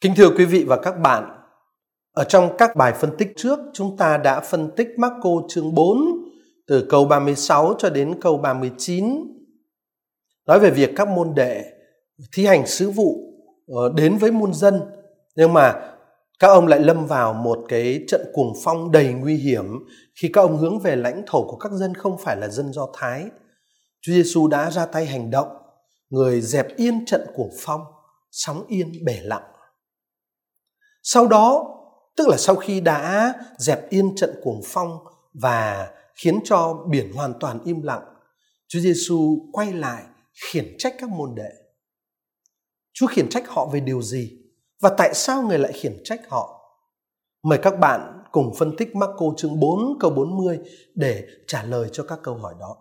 Kính thưa quý vị và các bạn, ở trong các bài phân tích trước, chúng ta đã phân tích Marco chương 4 từ câu 36 cho đến câu 39 nói về việc các môn đệ thi hành sứ vụ ờ, đến với muôn dân nhưng mà các ông lại lâm vào một cái trận cuồng phong đầy nguy hiểm khi các ông hướng về lãnh thổ của các dân không phải là dân Do Thái. Chúa Giêsu đã ra tay hành động, người dẹp yên trận cuồng phong, sóng yên bể lặng. Sau đó, tức là sau khi đã dẹp yên trận cuồng phong và khiến cho biển hoàn toàn im lặng, Chúa Giêsu quay lại khiển trách các môn đệ. Chúa khiển trách họ về điều gì? Và tại sao người lại khiển trách họ? Mời các bạn cùng phân tích Marco chương 4 câu 40 để trả lời cho các câu hỏi đó.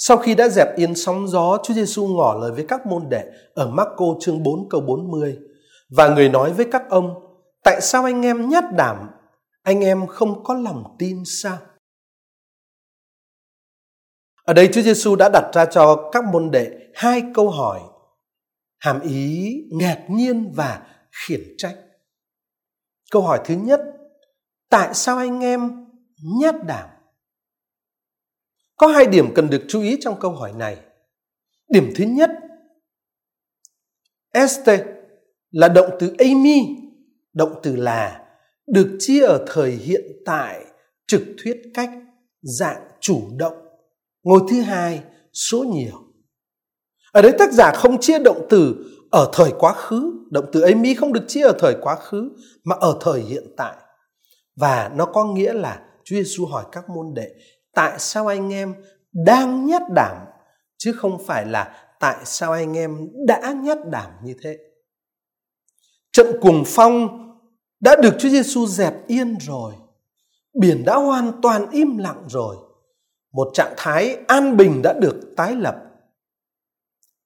Sau khi đã dẹp yên sóng gió, Chúa Giêsu ngỏ lời với các môn đệ ở Marco chương 4 câu 40 và người nói với các ông: Tại sao anh em nhát đảm, anh em không có lòng tin sao? Ở đây Chúa Giêsu đã đặt ra cho các môn đệ hai câu hỏi hàm ý ngạc nhiên và khiển trách. Câu hỏi thứ nhất, tại sao anh em nhát đảm? Có hai điểm cần được chú ý trong câu hỏi này. Điểm thứ nhất, este là động từ Amy, động từ là được chia ở thời hiện tại trực thuyết cách dạng chủ động. Ngôi thứ hai, số nhiều. Ở đây tác giả không chia động từ ở thời quá khứ, động từ Amy không được chia ở thời quá khứ mà ở thời hiện tại. Và nó có nghĩa là Chúa Giêsu hỏi các môn đệ tại sao anh em đang nhát đảm chứ không phải là tại sao anh em đã nhát đảm như thế. Trận cuồng phong đã được Chúa Giêsu dẹp yên rồi. Biển đã hoàn toàn im lặng rồi. Một trạng thái an bình đã được tái lập.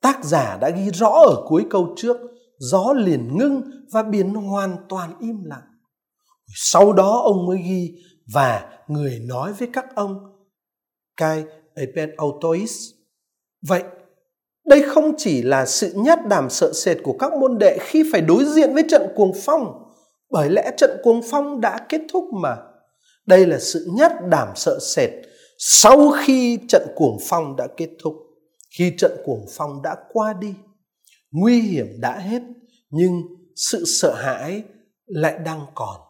Tác giả đã ghi rõ ở cuối câu trước, gió liền ngưng và biển hoàn toàn im lặng. Sau đó ông mới ghi và người nói với các ông Kai epen Autois. Vậy, đây không chỉ là sự nhát đảm sợ sệt của các môn đệ khi phải đối diện với trận cuồng phong, bởi lẽ trận cuồng phong đã kết thúc mà. Đây là sự nhát đảm sợ sệt sau khi trận cuồng phong đã kết thúc, khi trận cuồng phong đã qua đi. Nguy hiểm đã hết, nhưng sự sợ hãi lại đang còn.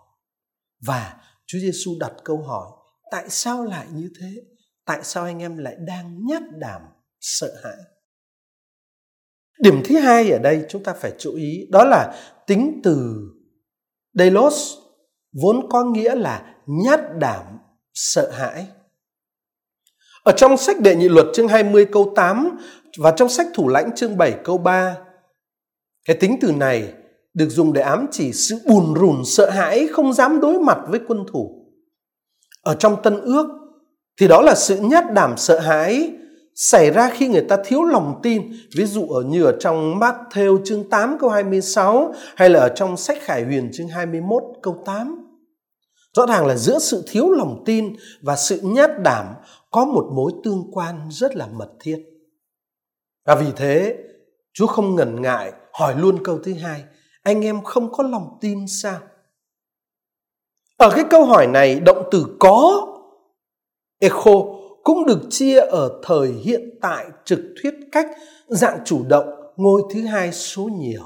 Và Chúa Giêsu đặt câu hỏi, tại sao lại như thế? tại sao anh em lại đang nhát đảm sợ hãi điểm thứ hai ở đây chúng ta phải chú ý đó là tính từ delos vốn có nghĩa là nhát đảm sợ hãi ở trong sách đệ nhị luật chương 20 câu 8 và trong sách thủ lãnh chương 7 câu 3 cái tính từ này được dùng để ám chỉ sự bùn rùn sợ hãi không dám đối mặt với quân thủ. Ở trong Tân Ước, thì đó là sự nhát đảm sợ hãi xảy ra khi người ta thiếu lòng tin. Ví dụ ở như ở trong Matthew chương 8 câu 26 hay là ở trong sách Khải Huyền chương 21 câu 8. Rõ ràng là giữa sự thiếu lòng tin và sự nhát đảm có một mối tương quan rất là mật thiết. Và vì thế, Chúa không ngần ngại hỏi luôn câu thứ hai, anh em không có lòng tin sao? Ở cái câu hỏi này, động từ có Echo cũng được chia ở thời hiện tại trực thuyết cách dạng chủ động ngôi thứ hai số nhiều.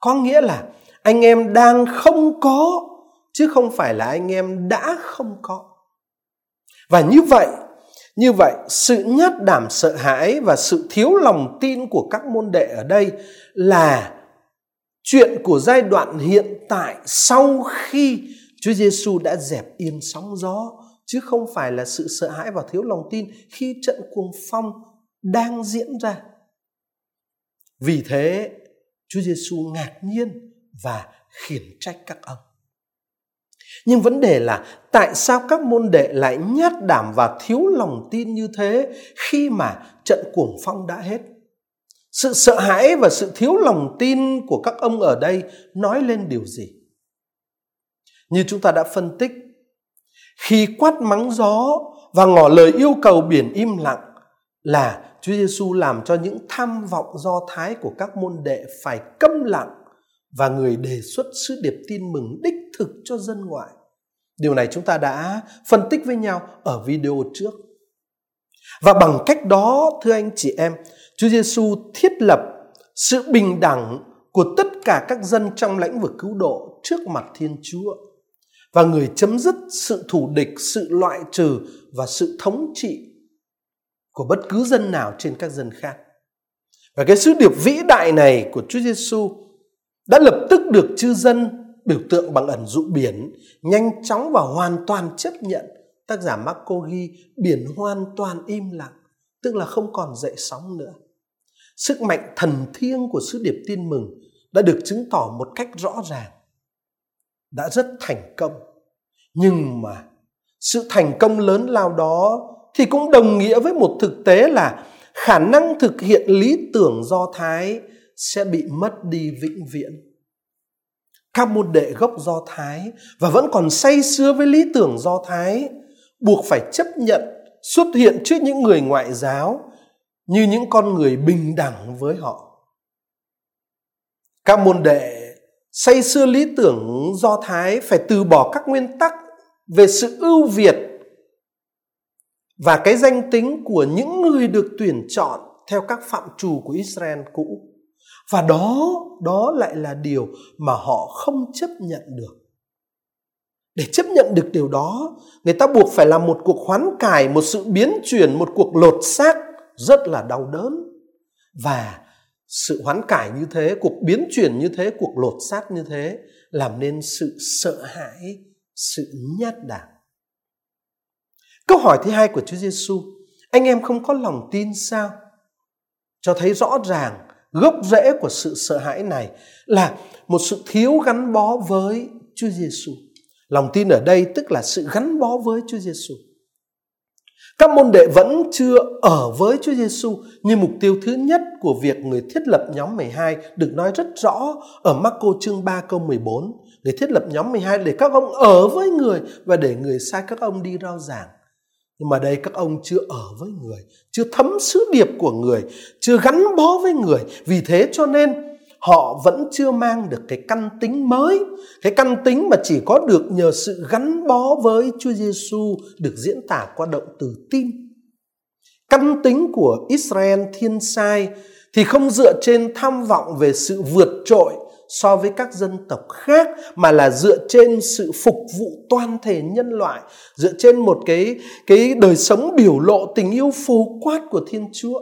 Có nghĩa là anh em đang không có chứ không phải là anh em đã không có. Và như vậy, như vậy sự nhát đảm sợ hãi và sự thiếu lòng tin của các môn đệ ở đây là chuyện của giai đoạn hiện tại sau khi Chúa Giêsu đã dẹp yên sóng gió chứ không phải là sự sợ hãi và thiếu lòng tin khi trận cuồng phong đang diễn ra. Vì thế, Chúa Giêsu ngạc nhiên và khiển trách các ông. Nhưng vấn đề là tại sao các môn đệ lại nhát đảm và thiếu lòng tin như thế khi mà trận cuồng phong đã hết? Sự sợ hãi và sự thiếu lòng tin của các ông ở đây nói lên điều gì? Như chúng ta đã phân tích, khi quát mắng gió và ngỏ lời yêu cầu biển im lặng là Chúa Giêsu làm cho những tham vọng do thái của các môn đệ phải câm lặng và người đề xuất sứ điệp tin mừng đích thực cho dân ngoại. Điều này chúng ta đã phân tích với nhau ở video trước. Và bằng cách đó, thưa anh chị em, Chúa Giêsu thiết lập sự bình đẳng của tất cả các dân trong lãnh vực cứu độ trước mặt Thiên Chúa và người chấm dứt sự thù địch, sự loại trừ và sự thống trị của bất cứ dân nào trên các dân khác. Và cái sứ điệp vĩ đại này của Chúa Giêsu đã lập tức được chư dân biểu tượng bằng ẩn dụ biển nhanh chóng và hoàn toàn chấp nhận. Tác giả Marco ghi biển hoàn toàn im lặng, tức là không còn dậy sóng nữa. Sức mạnh thần thiêng của sứ điệp tin mừng đã được chứng tỏ một cách rõ ràng. Đã rất thành công. Nhưng mà sự thành công lớn lao đó thì cũng đồng nghĩa với một thực tế là khả năng thực hiện lý tưởng do thái sẽ bị mất đi vĩnh viễn các môn đệ gốc do thái và vẫn còn say sưa với lý tưởng do thái buộc phải chấp nhận xuất hiện trước những người ngoại giáo như những con người bình đẳng với họ các môn đệ say sưa lý tưởng do thái phải từ bỏ các nguyên tắc về sự ưu việt và cái danh tính của những người được tuyển chọn theo các phạm trù của Israel cũ. Và đó, đó lại là điều mà họ không chấp nhận được. Để chấp nhận được điều đó, người ta buộc phải làm một cuộc hoán cải, một sự biến chuyển, một cuộc lột xác rất là đau đớn. Và sự hoán cải như thế, cuộc biến chuyển như thế, cuộc lột xác như thế làm nên sự sợ hãi, sự nhát đảm. Câu hỏi thứ hai của Chúa Giêsu, anh em không có lòng tin sao? Cho thấy rõ ràng gốc rễ của sự sợ hãi này là một sự thiếu gắn bó với Chúa Giêsu. Lòng tin ở đây tức là sự gắn bó với Chúa Giêsu. Các môn đệ vẫn chưa ở với Chúa Giêsu như mục tiêu thứ nhất của việc người thiết lập nhóm 12 được nói rất rõ ở Marco chương 3 câu 14. Người thiết lập nhóm 12 để các ông ở với người và để người sai các ông đi rao giảng nhưng mà đây các ông chưa ở với người, chưa thấm sứ điệp của người, chưa gắn bó với người vì thế cho nên họ vẫn chưa mang được cái căn tính mới, cái căn tính mà chỉ có được nhờ sự gắn bó với Chúa Giêsu được diễn tả qua động từ tin. Căn tính của Israel thiên sai thì không dựa trên tham vọng về sự vượt trội so với các dân tộc khác, mà là dựa trên sự phục vụ toàn thể nhân loại, dựa trên một cái cái đời sống biểu lộ tình yêu phù quát của thiên chúa.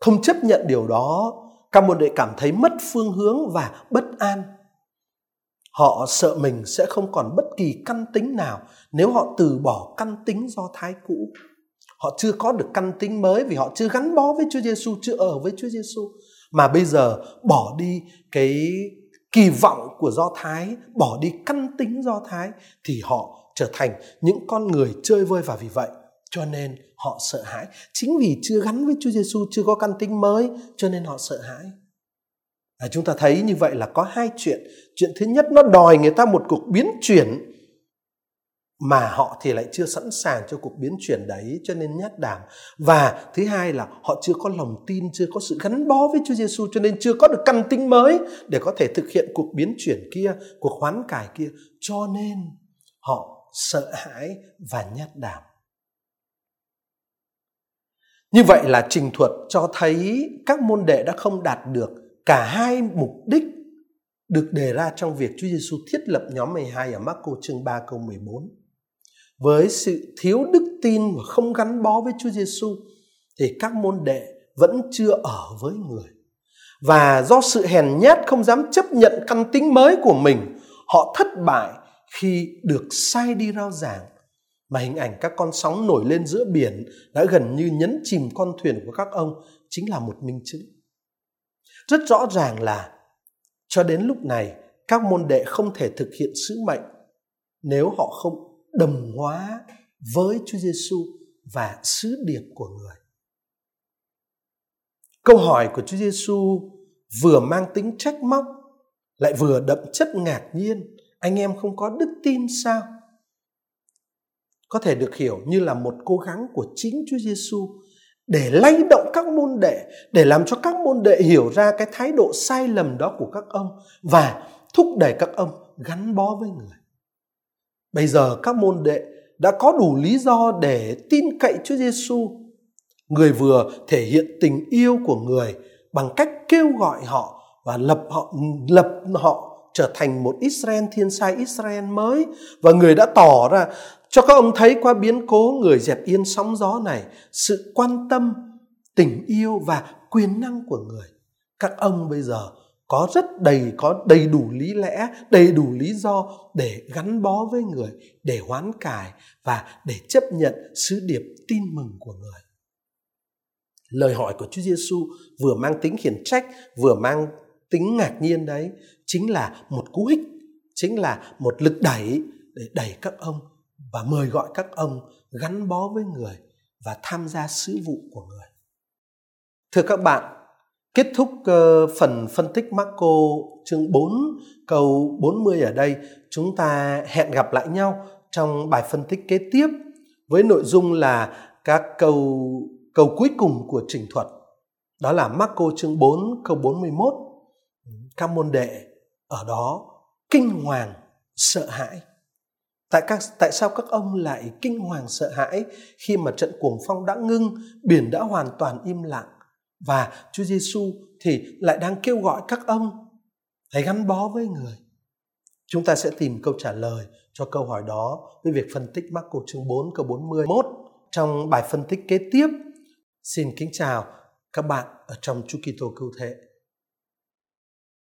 Không chấp nhận điều đó các môn đệ cảm thấy mất phương hướng và bất an. Họ sợ mình sẽ không còn bất kỳ căn tính nào nếu họ từ bỏ căn tính do thái cũ. Họ chưa có được căn tính mới vì họ chưa gắn bó với Chúa Giêsu chưa ở với Chúa Giêsu mà bây giờ bỏ đi cái kỳ vọng của do thái, bỏ đi căn tính do thái thì họ trở thành những con người chơi vơi và vì vậy cho nên họ sợ hãi. Chính vì chưa gắn với Chúa Giêsu chưa có căn tính mới cho nên họ sợ hãi. À, chúng ta thấy như vậy là có hai chuyện. Chuyện thứ nhất nó đòi người ta một cuộc biến chuyển mà họ thì lại chưa sẵn sàng cho cuộc biến chuyển đấy cho nên nhát đảm. Và thứ hai là họ chưa có lòng tin chưa có sự gắn bó với Chúa Giêsu cho nên chưa có được căn tính mới để có thể thực hiện cuộc biến chuyển kia cuộc hoán cải kia. Cho nên họ sợ hãi và nhát đảm như vậy là trình thuật cho thấy các môn đệ đã không đạt được cả hai mục đích được đề ra trong việc Chúa Giêsu thiết lập nhóm 12 ở Marco chương 3 câu 14 với sự thiếu đức tin và không gắn bó với Chúa Giêsu thì các môn đệ vẫn chưa ở với người. Và do sự hèn nhát không dám chấp nhận căn tính mới của mình, họ thất bại khi được sai đi rao giảng mà hình ảnh các con sóng nổi lên giữa biển đã gần như nhấn chìm con thuyền của các ông chính là một minh chứng. Rất rõ ràng là cho đến lúc này, các môn đệ không thể thực hiện sứ mệnh nếu họ không đồng hóa với Chúa Giêsu và sứ điệp của người. Câu hỏi của Chúa Giêsu vừa mang tính trách móc, lại vừa đậm chất ngạc nhiên. Anh em không có đức tin sao? Có thể được hiểu như là một cố gắng của chính Chúa Giêsu để lay động các môn đệ, để làm cho các môn đệ hiểu ra cái thái độ sai lầm đó của các ông và thúc đẩy các ông gắn bó với người. Bây giờ các môn đệ đã có đủ lý do để tin cậy Chúa Giêsu. Người vừa thể hiện tình yêu của người bằng cách kêu gọi họ và lập họ lập họ trở thành một Israel thiên sai Israel mới và người đã tỏ ra cho các ông thấy qua biến cố người dẹp yên sóng gió này sự quan tâm, tình yêu và quyền năng của người. Các ông bây giờ có rất đầy có đầy đủ lý lẽ, đầy đủ lý do để gắn bó với người, để hoán cải và để chấp nhận sứ điệp tin mừng của người. Lời hỏi của Chúa Giêsu vừa mang tính khiển trách, vừa mang tính ngạc nhiên đấy, chính là một cú hích, chính là một lực đẩy để đẩy các ông và mời gọi các ông gắn bó với người và tham gia sứ vụ của người. Thưa các bạn, kết thúc ờ, phần phân tích Marco chương 4 câu 40 ở đây, chúng ta hẹn gặp lại nhau trong bài phân tích kế tiếp với nội dung là các câu câu cuối cùng của trình thuật. Đó là Marco chương 4 câu 41. Các môn đệ ở đó kinh hoàng, sợ hãi Tại, các, tại sao các ông lại kinh hoàng sợ hãi khi mà trận cuồng phong đã ngưng, biển đã hoàn toàn im lặng và Chúa Giêsu thì lại đang kêu gọi các ông hãy gắn bó với người. Chúng ta sẽ tìm câu trả lời cho câu hỏi đó với việc phân tích Marco chương 4 câu 41 trong bài phân tích kế tiếp. Xin kính chào các bạn ở trong Chúa Kitô cứu thế.